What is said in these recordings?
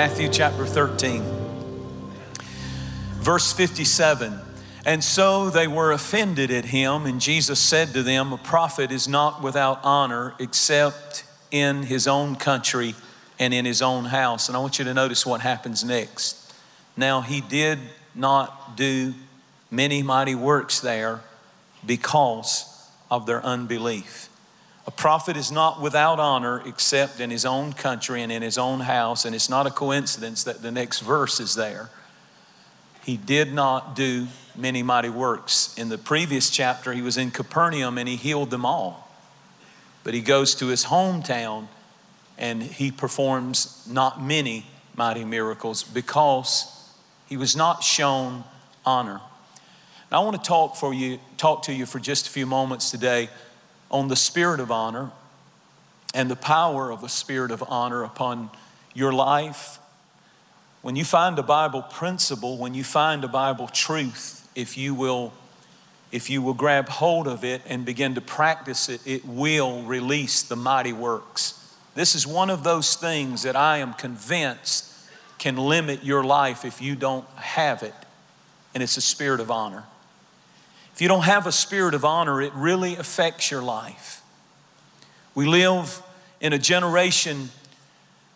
Matthew chapter 13, verse 57. And so they were offended at him, and Jesus said to them, A prophet is not without honor except in his own country and in his own house. And I want you to notice what happens next. Now, he did not do many mighty works there because of their unbelief. A prophet is not without honor except in his own country and in his own house, and it's not a coincidence that the next verse is there. He did not do many mighty works. In the previous chapter, he was in Capernaum and he healed them all. But he goes to his hometown and he performs not many mighty miracles because he was not shown honor. Now, I want to talk for you, talk to you for just a few moments today on the spirit of honor and the power of a spirit of honor upon your life. When you find a Bible principle, when you find a Bible truth, if you will if you will grab hold of it and begin to practice it, it will release the mighty works. This is one of those things that I am convinced can limit your life if you don't have it, and it's a spirit of honor. If you don't have a spirit of honor, it really affects your life. We live in a generation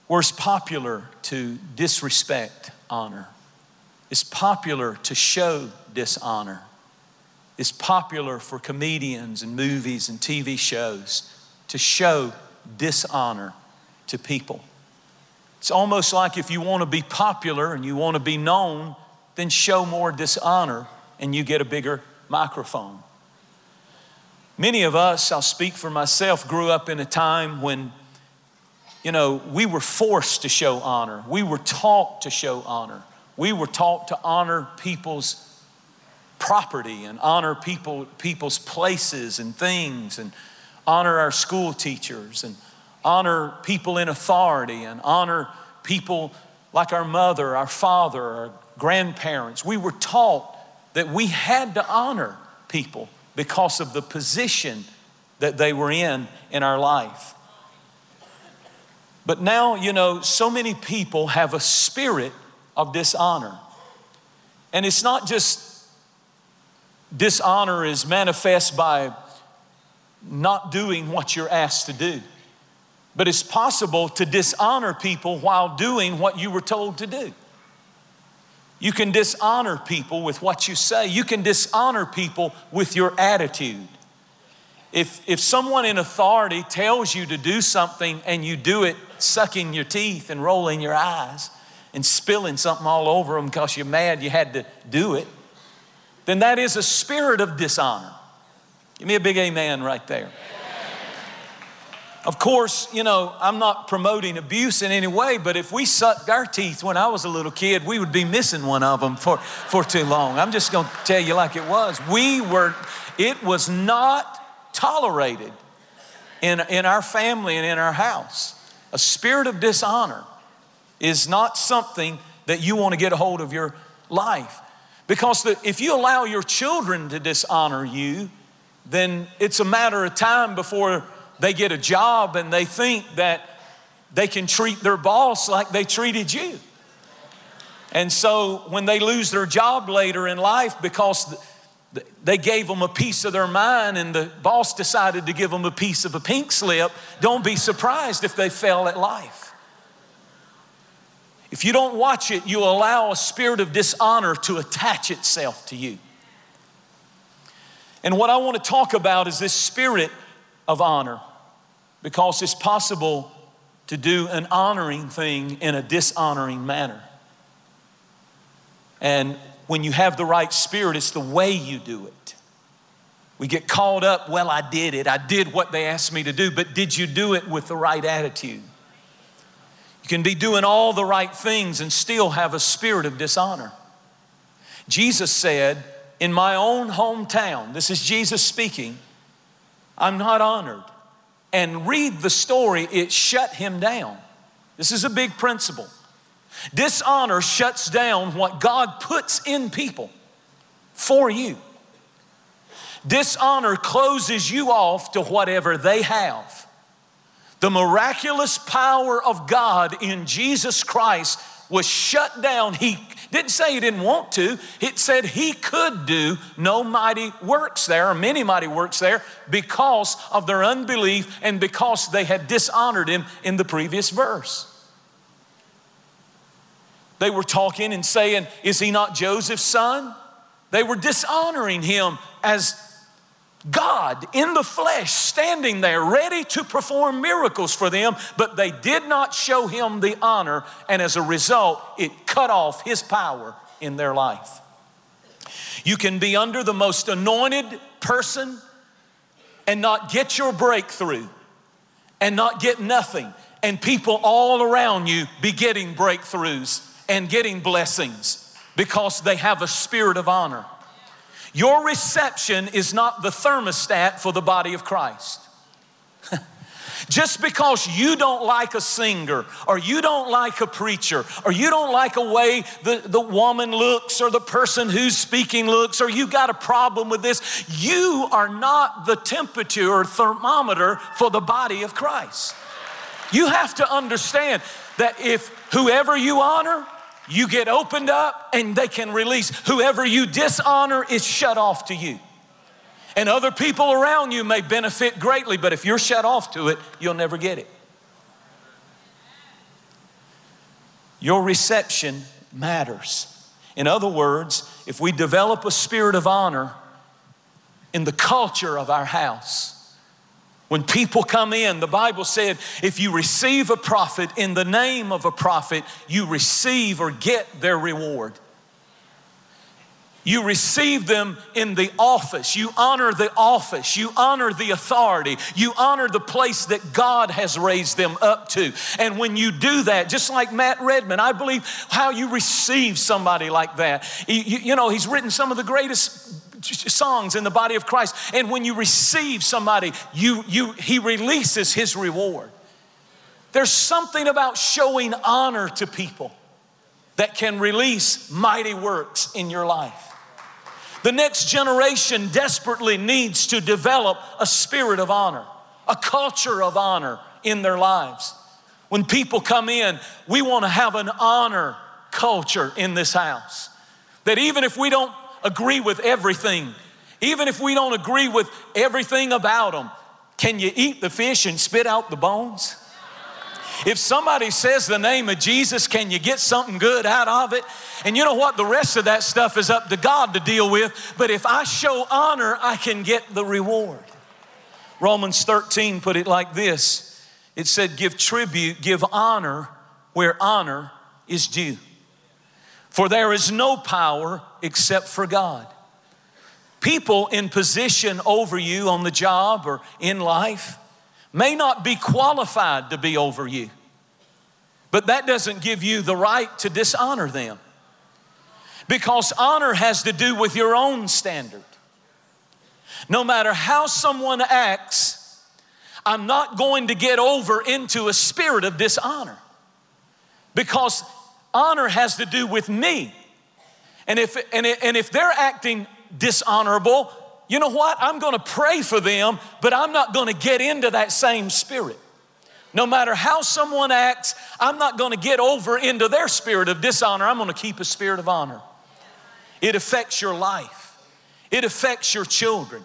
where it's popular to disrespect honor. It's popular to show dishonor. It's popular for comedians and movies and TV shows to show dishonor to people. It's almost like if you want to be popular and you want to be known, then show more dishonor and you get a bigger microphone. Many of us, I'll speak for myself, grew up in a time when, you know, we were forced to show honor. We were taught to show honor. We were taught to honor people's property and honor people, people's places and things and honor our school teachers and honor people in authority and honor people like our mother, our father, our grandparents. We were taught that we had to honor people because of the position that they were in in our life. But now, you know, so many people have a spirit of dishonor. And it's not just dishonor is manifest by not doing what you're asked to do, but it's possible to dishonor people while doing what you were told to do. You can dishonor people with what you say. You can dishonor people with your attitude. If, if someone in authority tells you to do something and you do it sucking your teeth and rolling your eyes and spilling something all over them because you're mad you had to do it, then that is a spirit of dishonor. Give me a big amen right there. Of course, you know, I'm not promoting abuse in any way, but if we sucked our teeth when I was a little kid, we would be missing one of them for, for too long. I'm just going to tell you like it was. We were, it was not tolerated in, in our family and in our house. A spirit of dishonor is not something that you want to get a hold of your life. Because the, if you allow your children to dishonor you, then it's a matter of time before they get a job and they think that they can treat their boss like they treated you. And so when they lose their job later in life because they gave them a piece of their mind and the boss decided to give them a piece of a pink slip, don't be surprised if they fail at life. If you don't watch it, you allow a spirit of dishonor to attach itself to you. And what I want to talk about is this spirit of honor because it's possible to do an honoring thing in a dishonoring manner. And when you have the right spirit, it's the way you do it. We get caught up, well, I did it. I did what they asked me to do, but did you do it with the right attitude? You can be doing all the right things and still have a spirit of dishonor. Jesus said, In my own hometown, this is Jesus speaking, I'm not honored. And read the story, it shut him down. This is a big principle. Dishonor shuts down what God puts in people for you. Dishonor closes you off to whatever they have. The miraculous power of God in Jesus Christ was shut down. He didn't say he didn't want to, it said he could do no mighty works there, or many mighty works there, because of their unbelief and because they had dishonored him in the previous verse. They were talking and saying, Is he not Joseph's son? They were dishonoring him as God in the flesh, standing there ready to perform miracles for them, but they did not show him the honor, and as a result, it cut off his power in their life. You can be under the most anointed person and not get your breakthrough and not get nothing, and people all around you be getting breakthroughs and getting blessings because they have a spirit of honor. Your reception is not the thermostat for the body of Christ. Just because you don't like a singer, or you don't like a preacher, or you don't like a way the, the woman looks, or the person who's speaking looks, or you got a problem with this, you are not the temperature or thermometer for the body of Christ. You have to understand that if whoever you honor, you get opened up and they can release. Whoever you dishonor is shut off to you. And other people around you may benefit greatly, but if you're shut off to it, you'll never get it. Your reception matters. In other words, if we develop a spirit of honor in the culture of our house, when people come in, the Bible said if you receive a prophet in the name of a prophet, you receive or get their reward. You receive them in the office. You honor the office. You honor the authority. You honor the place that God has raised them up to. And when you do that, just like Matt Redman, I believe how you receive somebody like that. You, you know, he's written some of the greatest songs in the body of Christ. And when you receive somebody, you, you, he releases his reward. There's something about showing honor to people that can release mighty works in your life. The next generation desperately needs to develop a spirit of honor, a culture of honor in their lives. When people come in, we want to have an honor culture in this house. That even if we don't agree with everything, even if we don't agree with everything about them, can you eat the fish and spit out the bones? If somebody says the name of Jesus, can you get something good out of it? And you know what? The rest of that stuff is up to God to deal with. But if I show honor, I can get the reward. Romans 13 put it like this it said, Give tribute, give honor where honor is due. For there is no power except for God. People in position over you on the job or in life may not be qualified to be over you, but that doesn't give you the right to dishonor them. Because honor has to do with your own standard. No matter how someone acts, I'm not going to get over into a spirit of dishonor because honor has to do with me. And if, and, and if they're acting dishonorable, you know what? I'm gonna pray for them, but I'm not gonna get into that same spirit. No matter how someone acts, I'm not gonna get over into their spirit of dishonor. I'm gonna keep a spirit of honor. It affects your life, it affects your children.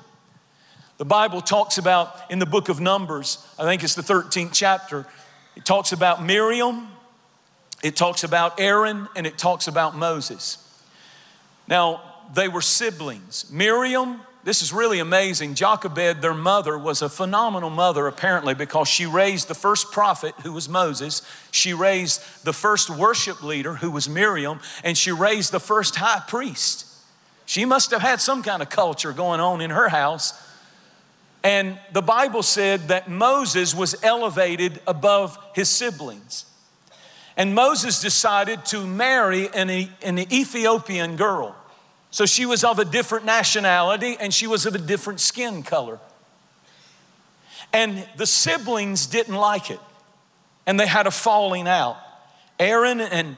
The Bible talks about in the book of Numbers, I think it's the 13th chapter, it talks about Miriam it talks about Aaron and it talks about Moses. Now, they were siblings. Miriam, this is really amazing. Jochebed, their mother, was a phenomenal mother apparently because she raised the first prophet who was Moses. She raised the first worship leader who was Miriam, and she raised the first high priest. She must have had some kind of culture going on in her house. And the Bible said that Moses was elevated above his siblings. And Moses decided to marry an, an Ethiopian girl. So she was of a different nationality and she was of a different skin color. And the siblings didn't like it. And they had a falling out. Aaron and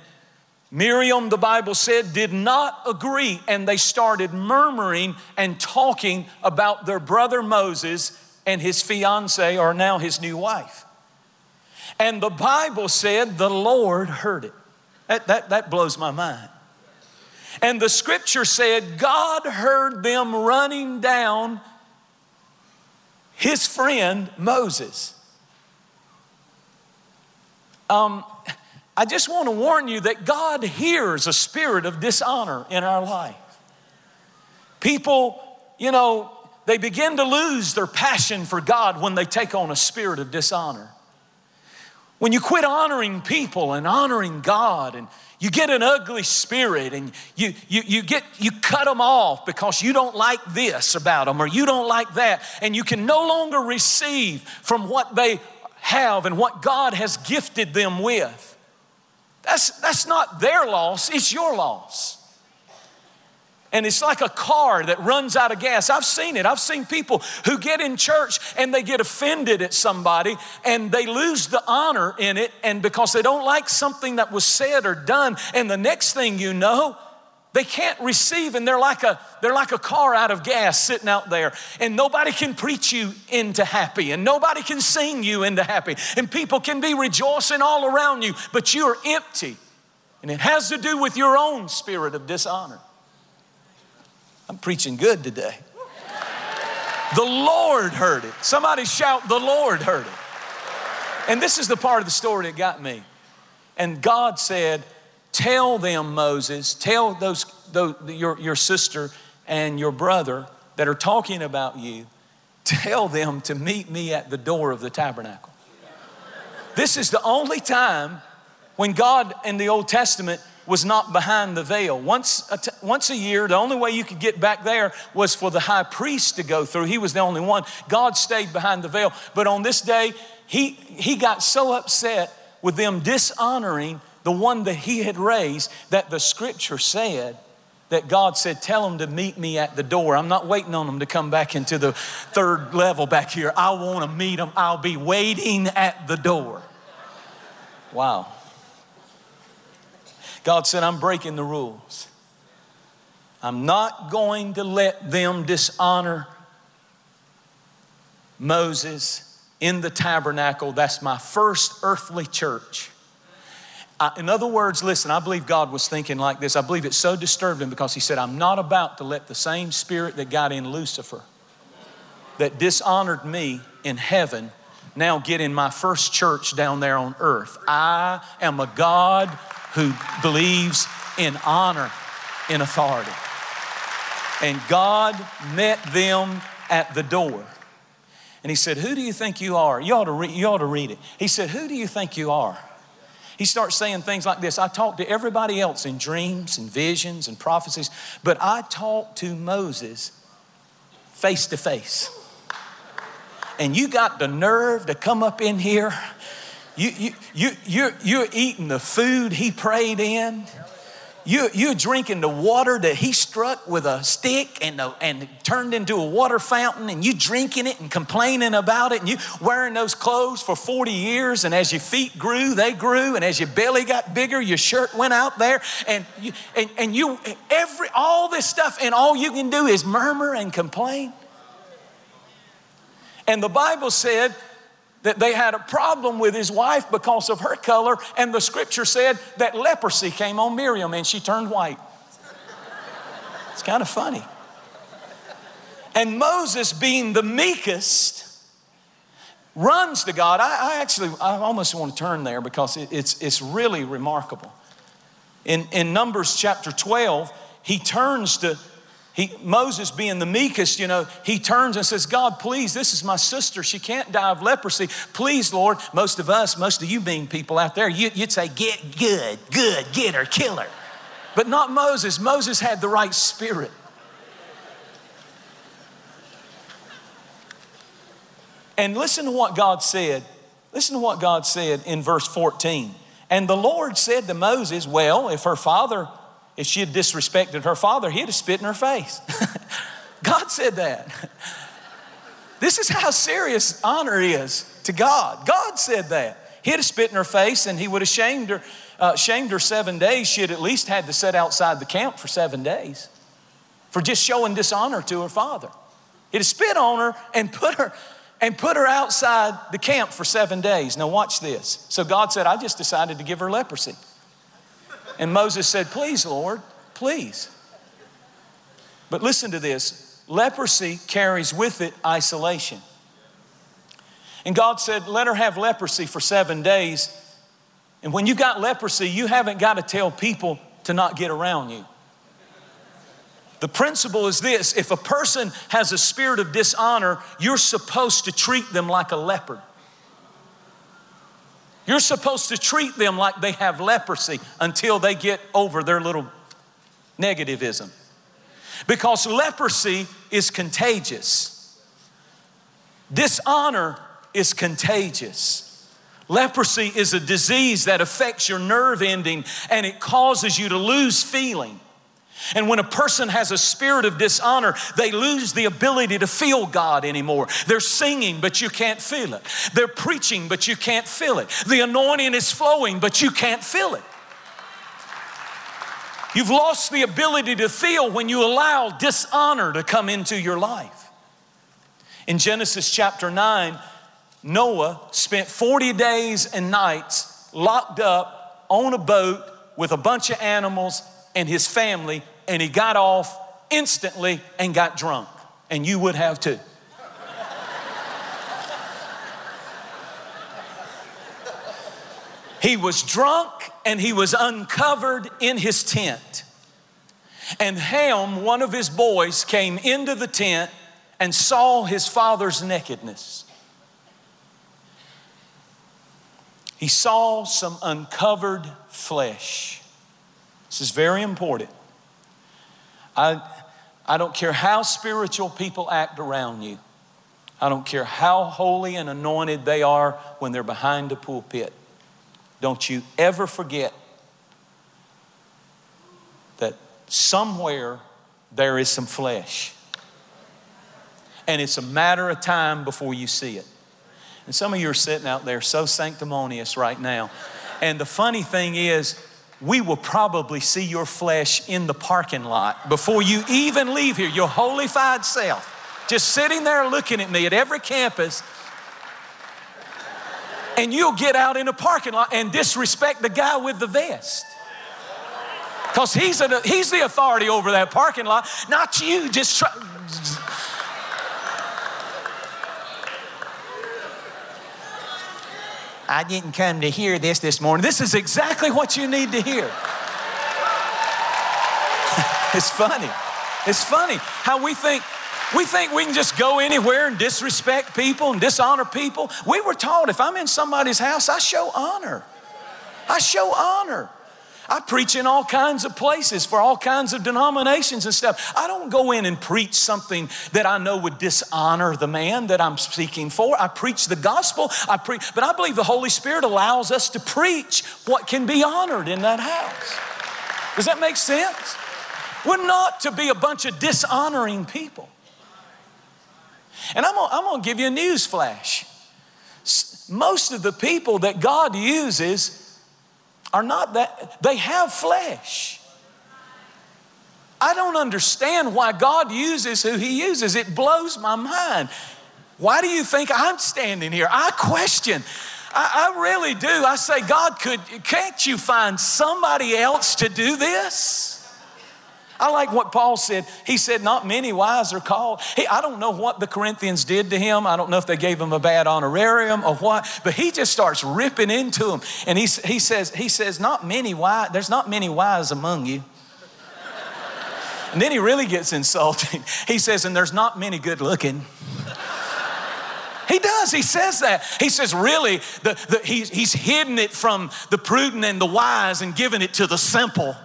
Miriam, the Bible said, did not agree, and they started murmuring and talking about their brother Moses and his fiance, or now his new wife. And the Bible said the Lord heard it. That, that, that blows my mind. And the scripture said God heard them running down his friend Moses. Um, I just want to warn you that God hears a spirit of dishonor in our life. People, you know, they begin to lose their passion for God when they take on a spirit of dishonor. When you quit honoring people and honoring God and you get an ugly spirit and you, you, you, get, you cut them off because you don't like this about them or you don't like that, and you can no longer receive from what they have and what God has gifted them with. That's, that's not their loss, it's your loss and it's like a car that runs out of gas. I've seen it. I've seen people who get in church and they get offended at somebody and they lose the honor in it, and because they don't like something that was said or done, and the next thing you know, they can't receive and they're like a they're like a car out of gas sitting out there. And nobody can preach you into happy and nobody can sing you into happy. And people can be rejoicing all around you but you're empty. And it has to do with your own spirit of dishonor I'm preaching good today. The Lord heard it. Somebody shout, The Lord heard it. And this is the part of the story that got me. And God said, Tell them, Moses, tell those, those your, your sister and your brother that are talking about you, tell them to meet me at the door of the tabernacle. This is the only time when God in the Old Testament was not behind the veil. Once a, t- once a year, the only way you could get back there was for the high priest to go through. He was the only one. God stayed behind the veil. But on this day, he, he got so upset with them dishonoring the one that he had raised that the scripture said that God said, Tell them to meet me at the door. I'm not waiting on them to come back into the third level back here. I want to meet them. I'll be waiting at the door. Wow. God said, I'm breaking the rules. I'm not going to let them dishonor Moses in the tabernacle. That's my first earthly church. I, in other words, listen, I believe God was thinking like this. I believe it so disturbed him because he said, I'm not about to let the same spirit that got in Lucifer, that dishonored me in heaven, now get in my first church down there on earth. I am a God who believes in honor in authority. And God met them at the door. And he said, Who do you think you are? You ought, to you ought to read it. He said, Who do you think you are? He starts saying things like this I talk to everybody else in dreams and visions and prophecies, but I talk to Moses face to face. And you got the nerve to come up in here you, you, you, you're, you're eating the food he prayed in. You, you're drinking the water that he struck with a stick and, the, and turned into a water fountain, and you drinking it and complaining about it, and you wearing those clothes for 40 years, and as your feet grew, they grew, and as your belly got bigger, your shirt went out there, and you, and, and you every all this stuff, and all you can do is murmur and complain. And the Bible said that they had a problem with his wife because of her color, and the scripture said that leprosy came on Miriam and she turned white. It's kind of funny. And Moses, being the meekest, runs to God. I, I actually, I almost want to turn there because it, it's, it's really remarkable. In, in Numbers chapter 12, he turns to he, Moses, being the meekest, you know, he turns and says, God, please, this is my sister. She can't die of leprosy. Please, Lord. Most of us, most of you being people out there, you, would say, Get good, good, get her, kill her. But not Moses. Moses had the right spirit. And listen to what God said. Listen to what God said in verse 14. And the Lord said to Moses, Well, if her father if she had disrespected her father, he'd have spit in her face. God said that. This is how serious honor is to God. God said that. He'd have spit in her face and he would have shamed her, uh, shamed her seven days. She had at least had to sit outside the camp for seven days for just showing dishonor to her father. He'd have spit on her and put her, and put her outside the camp for seven days. Now, watch this. So God said, I just decided to give her leprosy. And Moses said, Please, Lord, please. But listen to this leprosy carries with it isolation. And God said, Let her have leprosy for seven days. And when you got leprosy, you haven't got to tell people to not get around you. The principle is this if a person has a spirit of dishonor, you're supposed to treat them like a leopard. You're supposed to treat them like they have leprosy until they get over their little negativism. Because leprosy is contagious, dishonor is contagious. Leprosy is a disease that affects your nerve ending and it causes you to lose feeling. And when a person has a spirit of dishonor, they lose the ability to feel God anymore. They're singing, but you can't feel it. They're preaching, but you can't feel it. The anointing is flowing, but you can't feel it. You've lost the ability to feel when you allow dishonor to come into your life. In Genesis chapter 9, Noah spent 40 days and nights locked up on a boat with a bunch of animals and his family, and he got off instantly and got drunk. And you would have too. he was drunk and he was uncovered in his tent. And Ham, one of his boys, came into the tent and saw his father's nakedness. He saw some uncovered flesh. This is very important. I, I don't care how spiritual people act around you. I don't care how holy and anointed they are when they're behind the pulpit. Don't you ever forget that somewhere there is some flesh. And it's a matter of time before you see it. And some of you are sitting out there so sanctimonious right now. And the funny thing is, we will probably see your flesh in the parking lot before you even leave here, your holified self. Just sitting there looking at me at every campus. And you'll get out in a parking lot and disrespect the guy with the vest. Because he's, he's the authority over that parking lot, not you. Just try. I didn't come to hear this this morning. This is exactly what you need to hear. it's funny. It's funny how we think we think we can just go anywhere and disrespect people and dishonor people. We were taught if I'm in somebody's house, I show honor. I show honor. I preach in all kinds of places for all kinds of denominations and stuff. I don't go in and preach something that I know would dishonor the man that I'm speaking for. I preach the gospel. I preach, but I believe the Holy Spirit allows us to preach what can be honored in that house. Does that make sense? We're not to be a bunch of dishonoring people. And I'm gonna, I'm gonna give you a news flash. Most of the people that God uses are not that, they have flesh. I don't understand why God uses who He uses. It blows my mind. Why do you think I'm standing here? I question. I, I really do. I say, God, could can't you find somebody else to do this? I like what Paul said. He said, Not many wise are called. Hey, I don't know what the Corinthians did to him. I don't know if they gave him a bad honorarium or what, but he just starts ripping into them. And he, he says, he says, Not many wise, there's not many wise among you. And then he really gets insulting. He says, And there's not many good looking. He does. He says that. He says, really, the, the, he's, he's hidden it from the prudent and the wise and given it to the simple.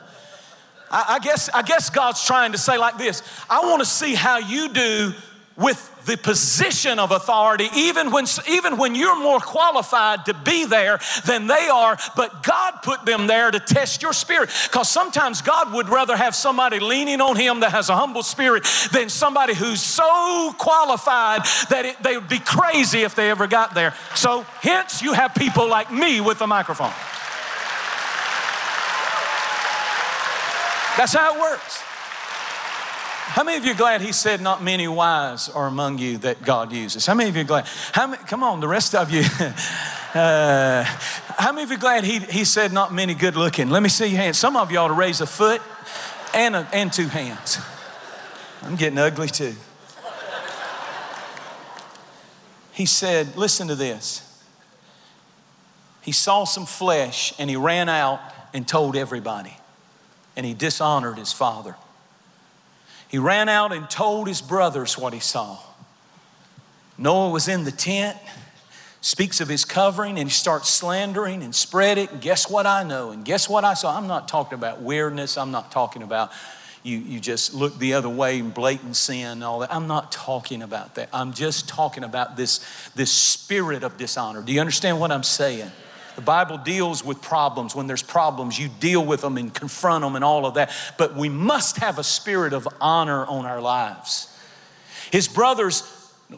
I, I, guess, I guess God's trying to say like this I want to see how you do with the position of authority, even when, even when you're more qualified to be there than they are, but God put them there to test your spirit. Because sometimes God would rather have somebody leaning on Him that has a humble spirit than somebody who's so qualified that it, they would be crazy if they ever got there. So, hence, you have people like me with a microphone. That's how it works. How many of you are glad he said not many wise are among you that God uses? How many of you are glad? How many, come on, the rest of you. uh, how many of you are glad he, he said not many good looking? Let me see your hands. Some of you ought to raise a foot and, a, and two hands. I'm getting ugly too. He said, listen to this. He saw some flesh and he ran out and told everybody. And he dishonored his father. He ran out and told his brothers what he saw. Noah was in the tent, speaks of his covering, and he starts slandering and spread it. And guess what I know? And guess what I saw? I'm not talking about weirdness. I'm not talking about you, you just look the other way and blatant sin and all that. I'm not talking about that. I'm just talking about this, this spirit of dishonor. Do you understand what I'm saying? The Bible deals with problems. When there's problems, you deal with them and confront them and all of that. But we must have a spirit of honor on our lives. His brothers,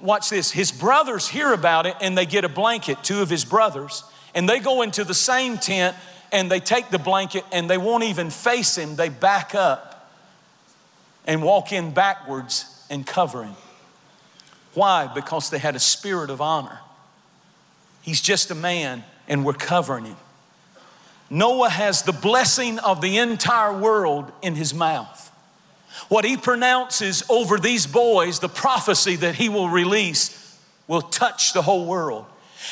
watch this, his brothers hear about it and they get a blanket, two of his brothers, and they go into the same tent and they take the blanket and they won't even face him. They back up and walk in backwards and cover him. Why? Because they had a spirit of honor. He's just a man and we're covering him. Noah has the blessing of the entire world in his mouth. What he pronounces over these boys, the prophecy that he will release, will touch the whole world.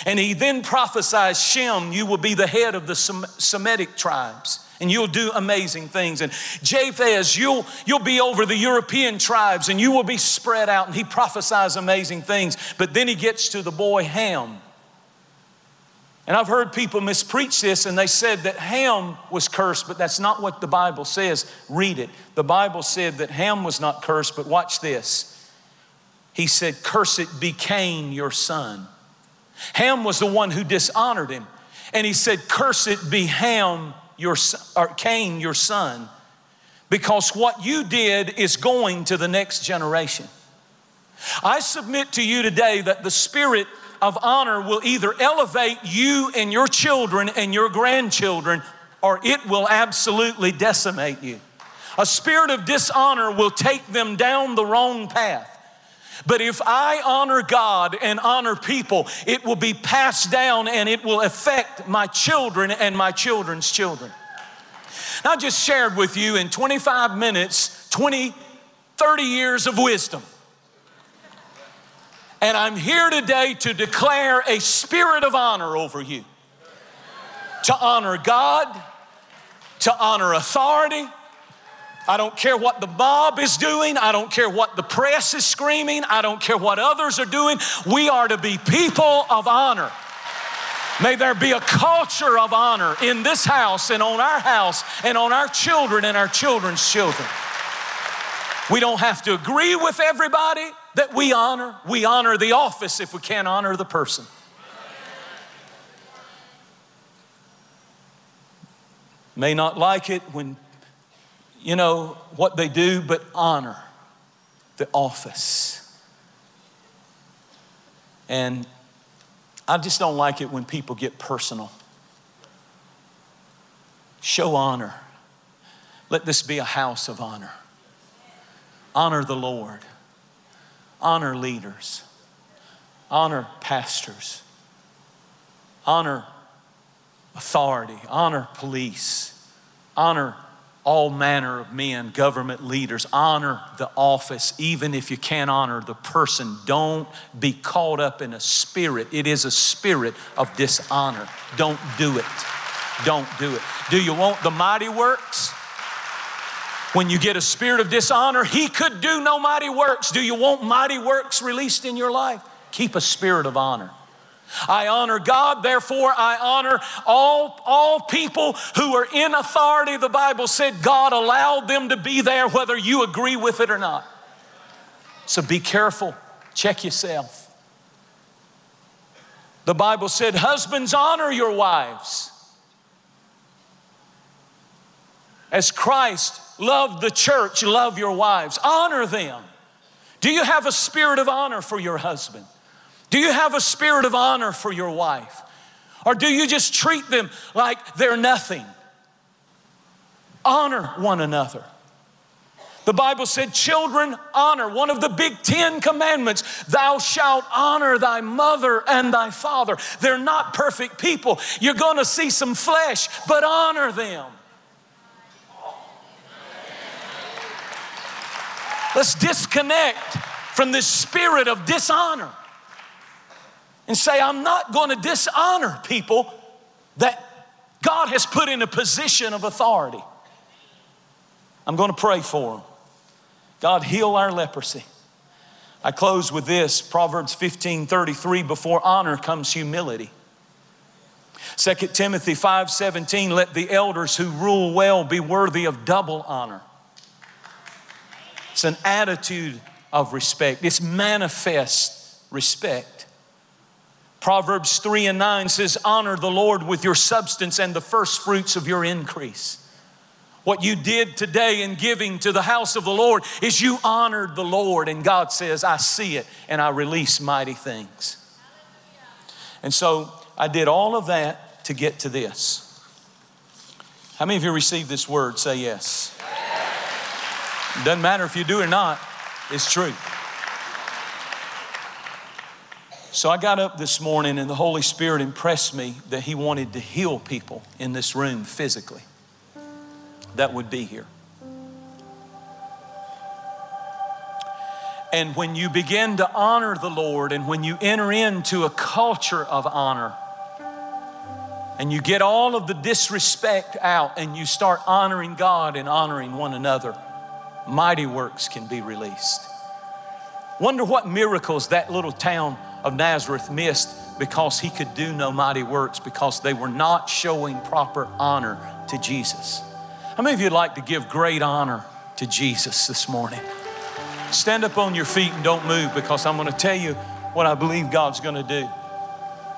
And he then prophesies Shem, you will be the head of the Semitic tribes and you'll do amazing things. And Japheth, you'll, you'll be over the European tribes and you will be spread out. And he prophesies amazing things. But then he gets to the boy Ham. And I've heard people mispreach this and they said that Ham was cursed, but that's not what the Bible says. Read it. The Bible said that Ham was not cursed, but watch this. He said, Cursed be Cain, your son. Ham was the one who dishonored him. And he said, Cursed be Ham, your or Cain, your son, because what you did is going to the next generation. I submit to you today that the spirit of honor will either elevate you and your children and your grandchildren, or it will absolutely decimate you. A spirit of dishonor will take them down the wrong path. But if I honor God and honor people, it will be passed down and it will affect my children and my children's children. I just shared with you in 25 minutes 20, 30 years of wisdom. And I'm here today to declare a spirit of honor over you. To honor God, to honor authority, I don't care what the mob is doing. I don't care what the press is screaming. I don't care what others are doing. We are to be people of honor. May there be a culture of honor in this house and on our house and on our children and our children's children. We don't have to agree with everybody that we honor. We honor the office if we can't honor the person. May not like it when you know, what they do, but honor the office. And I just don't like it when people get personal. Show honor. Let this be a house of honor. Honor the Lord. Honor leaders. Honor pastors. Honor authority. Honor police. Honor all manner of men, government leaders. Honor the office, even if you can't honor the person. Don't be caught up in a spirit. It is a spirit of dishonor. Don't do it. Don't do it. Do you want the mighty works? When you get a spirit of dishonor, he could do no mighty works. Do you want mighty works released in your life? Keep a spirit of honor. I honor God, therefore I honor all, all people who are in authority. The Bible said God allowed them to be there whether you agree with it or not. So be careful, check yourself. The Bible said, Husbands, honor your wives. As Christ loved the church, love your wives, honor them. Do you have a spirit of honor for your husband? Do you have a spirit of honor for your wife? Or do you just treat them like they're nothing? Honor one another. The Bible said, children honor. One of the big Ten Commandments thou shalt honor thy mother and thy father. They're not perfect people. You're to see some flesh, but honor them. Let's disconnect from this spirit of dishonor and say, I'm not going to dishonor people that God has put in a position of authority. I'm going to pray for them. God, heal our leprosy. I close with this Proverbs 15 33 before honor comes humility. 2 Timothy 5 17, let the elders who rule well be worthy of double honor. It's an attitude of respect, it's manifest respect. Proverbs 3 and 9 says, Honor the Lord with your substance and the first fruits of your increase. What you did today in giving to the house of the Lord is you honored the Lord, and God says, I see it and I release mighty things. And so I did all of that to get to this. How many of you received this word? Say yes. Doesn't matter if you do or not, it's true. So I got up this morning and the Holy Spirit impressed me that He wanted to heal people in this room physically that would be here. And when you begin to honor the Lord and when you enter into a culture of honor, and you get all of the disrespect out and you start honoring God and honoring one another, mighty works can be released. Wonder what miracles that little town of Nazareth missed because he could do no mighty works because they were not showing proper honor to Jesus. How many of you would like to give great honor to Jesus this morning? Stand up on your feet and don't move because I'm going to tell you what I believe God's going to do.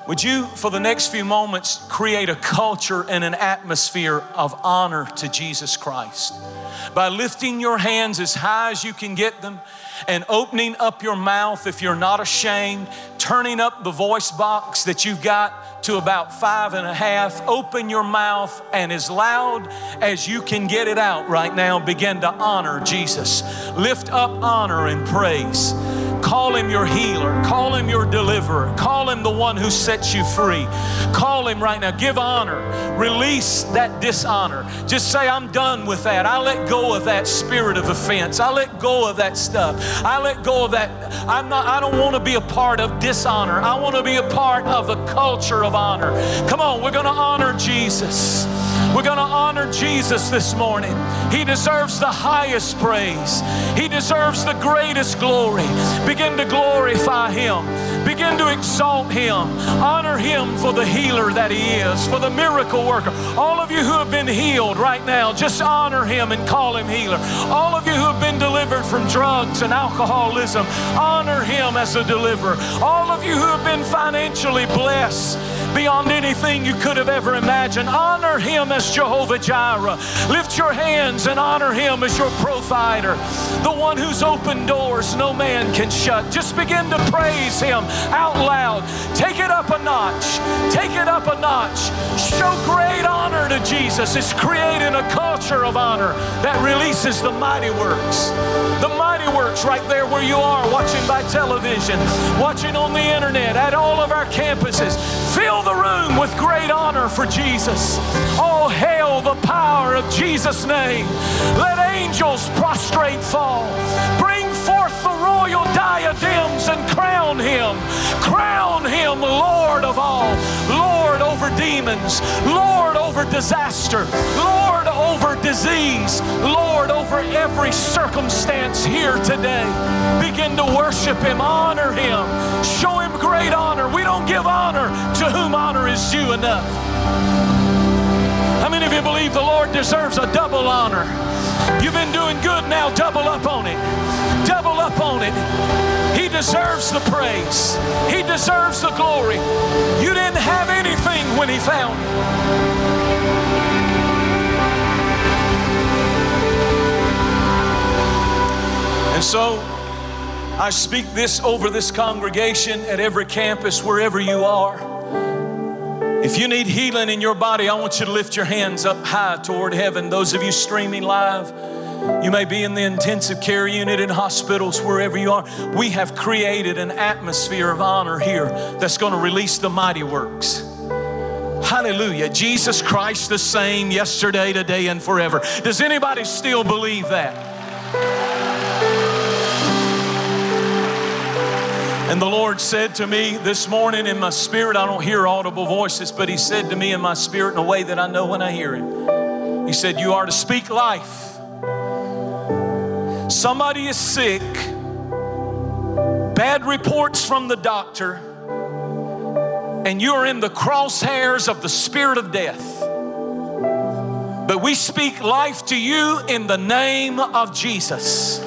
Would you, for the next few moments, create a culture and an atmosphere of honor to Jesus Christ? By lifting your hands as high as you can get them and opening up your mouth if you're not ashamed, turning up the voice box that you've got to about five and a half. Open your mouth and as loud as you can get it out right now, begin to honor Jesus. Lift up honor and praise. Call him your healer. Call him your deliverer. Call him the one who sets you free. Call him right now. Give honor. Release that dishonor. Just say, I'm done with that. I let go of that spirit of offense. I let go of that stuff. I let go of that. I'm not, I don't want to be a part of dishonor. I want to be a part of a culture of honor. Come on, we're going to honor Jesus. We're going to honor Jesus this morning. He deserves the highest praise, He deserves the greatest glory. Begin to glorify Him, begin to exalt Him, honor Him for the healer that He is, for the miracle worker. All of you who have been healed right now, just honor Him and call Him healer. All of you who have been delivered from drugs and alcoholism, honor Him as a deliverer. All of you who have been financially blessed, beyond anything you could have ever imagined. Honor Him as Jehovah Jireh. Lift your hands and honor Him as your provider, the one who's opened doors no man can shut. Just begin to praise Him out loud. Take it up a notch. Take it up a notch. Show great honor to Jesus. It's creating a culture of honor that releases the mighty works. The mighty works right there where you are, watching by television, watching on the internet, at all of our campuses. Fill the room with great honor for Jesus. Oh, hail the power of Jesus' name. Let angels prostrate fall. And crown him. Crown him Lord of all. Lord over demons. Lord over disaster. Lord over disease. Lord over every circumstance here today. Begin to worship him, honor him, show him great honor. We don't give honor to whom honor is due enough. How many of you believe the Lord deserves a double honor? You've been doing good now, double deserves the praise, He deserves the glory. You didn't have anything when He found you. And so I speak this over this congregation at every campus, wherever you are. If you need healing in your body, I want you to lift your hands up high toward heaven. Those of you streaming live, You may be in the intensive care unit in hospitals, wherever you are. We have created an atmosphere of honor here that's going to release the mighty works. Hallelujah. Jesus Christ the same yesterday, today, and forever. Does anybody still believe that? And the Lord said to me this morning in my spirit, I don't hear audible voices, but He said to me in my spirit in a way that I know when I hear Him. He said, You are to speak life. Somebody is sick, bad reports from the doctor, and you are in the crosshairs of the spirit of death. But we speak life to you in the name of Jesus.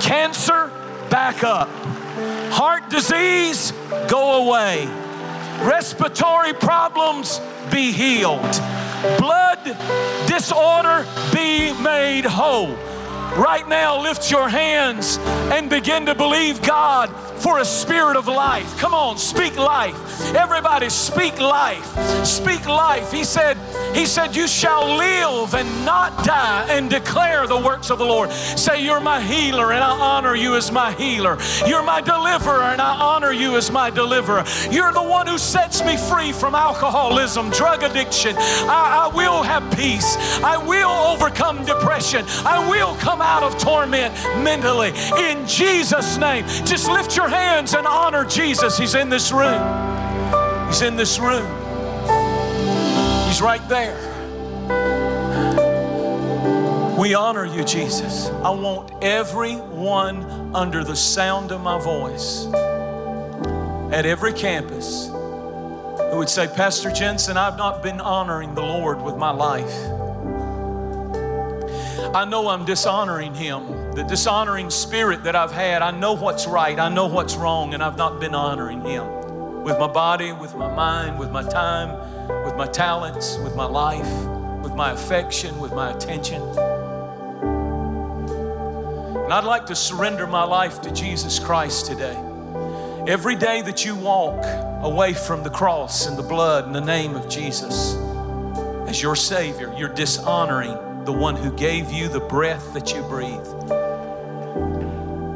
Cancer, back up. Heart disease, go away. Respiratory problems, be healed. Blood disorder, be made whole. Right now, lift your hands and begin to believe God for a spirit of life. Come on, speak life. Everybody speak life. Speak life. He said, He said, You shall live and not die and declare the works of the Lord. Say, You're my healer and I honor you as my healer. You're my deliverer and I honor you as my deliverer. You're the one who sets me free from alcoholism, drug addiction. I, I will have peace. I will overcome depression. I will come out of torment mentally. In Jesus' name, just lift your hands and honor Jesus. He's in this room. He's in this room. He's right there. We honor you, Jesus. I want everyone under the sound of my voice at every campus who would say, Pastor Jentezen, I've not been honoring the Lord with my life. I know I'm dishonoring Him. The dishonoring spirit that I've had, I know what's right, I know what's wrong, and I've not been honoring Him with my body, with my mind, with my time, with my talents, with my life, with my affection, with my attention. And I'd like to surrender my life to Jesus Christ today. Every day that you walk away from the cross and the blood in the name of Jesus as your Savior, you're dishonoring the one who gave you the breath that you breathe.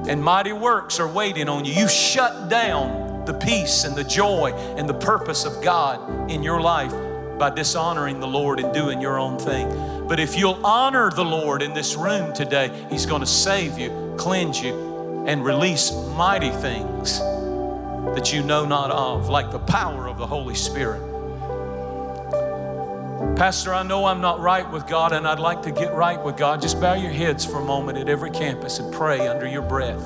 And mighty works are waiting on you. You shut down the peace and the joy and the purpose of God in your life by dishonoring the Lord and doing your own thing. But if you'll honor the Lord in this room today, He's going to save you, cleanse you, and release mighty things that you know not of, like the power of the Holy Spirit. Pastor, I know I'm not right with God and I'd like to get right with God. Just bow your heads for a moment at every campus and pray under your breath.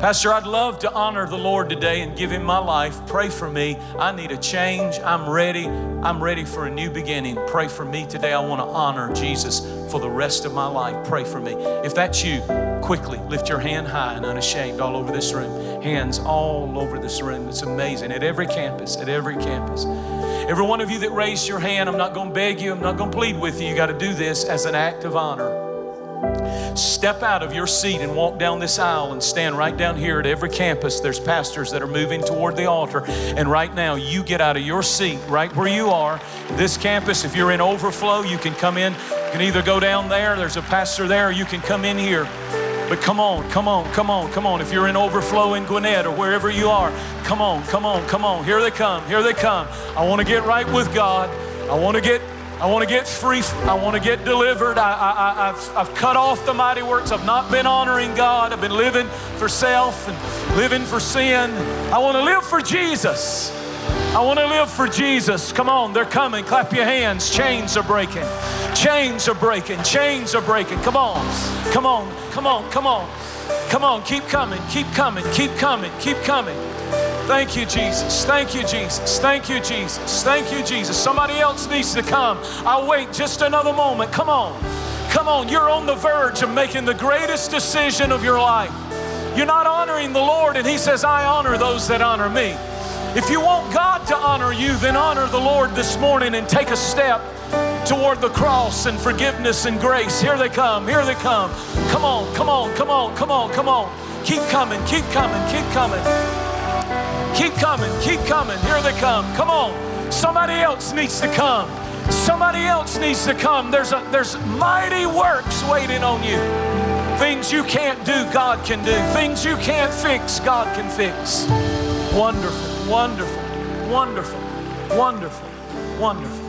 Pastor, I'd love to honor the Lord today and give Him my life. Pray for me. I need a change. I'm ready. I'm ready for a new beginning. Pray for me today. I want to honor Jesus for the rest of my life. Pray for me. If that's you, quickly lift your hand high and unashamed all over this room. Hands all over this room. It's amazing. At every campus, at every campus. Every one of you that raised your hand, I'm not going to beg you, I'm not going to plead with you. You got to do this as an act of honor. Step out of your seat and walk down this aisle and stand right down here at every campus. There's pastors that are moving toward the altar. And right now, you get out of your seat right where you are. This campus, if you're in overflow, you can come in. You can either go down there, there's a pastor there, or you can come in here. But come on, come on, come on, come on. If you're in overflow in Gwinnett or wherever you are, come on, come on, come on. Here they come, here they come. I want to get right with God. I want to get I want to get free. I want to get delivered. I, have I've I've cut off the mighty works. I've not been honoring God. I've been living for self and living for sin. I want to live for Jesus. I want to live for Jesus. Come on, they're coming. Clap your hands. Chains are breaking. Chains are breaking. Chains are breaking. Come on. Come on. Come on. Come on. Come on. Keep coming. Keep coming. Keep coming. Keep coming. Thank you, Jesus. Thank you, Jesus. Thank you, Jesus. Thank you, Jesus. Somebody else needs to come. I'll wait just another moment. Come on. Come on. You're on the verge of making the greatest decision of your life. You're not honoring the Lord, and He says, I honor those that honor me. If you want God to honor you, then honor the Lord this morning and take a step toward the cross and forgiveness and grace. Here they come. Here they come. Come on, come on, come on, come on, come on. Keep coming, keep coming, keep coming. Keep coming, keep coming. Here they come. Come on. Somebody else needs to come. Somebody else needs to come. There's, a, there's mighty works waiting on you. Things you can't do, God can do. Things you can't fix, God can fix. Wonderful, wonderful, wonderful, wonderful, wonderful.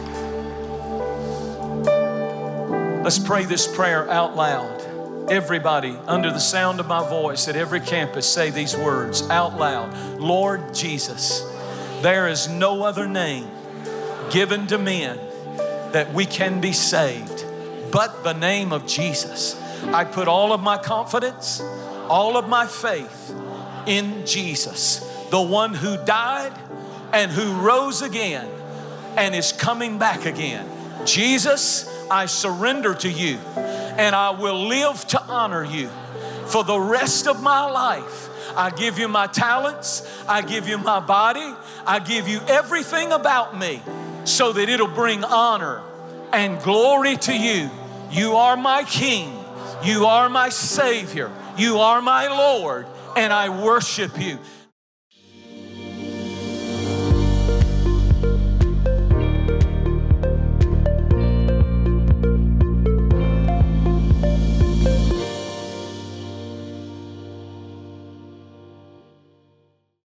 Let's pray this prayer out loud. Everybody, under the sound of my voice at every campus, say these words out loud Lord Jesus, there is no other name given to men that we can be saved but the name of Jesus. I put all of my confidence, all of my faith in Jesus, the one who died and who rose again and is coming back again. Jesus, I surrender to you and I will live to honor you for the rest of my life. I give you my talents, I give you my body, I give you everything about me so that it'll bring honor and glory to you. You are my King, you are my Savior, you are my Lord, and I worship you.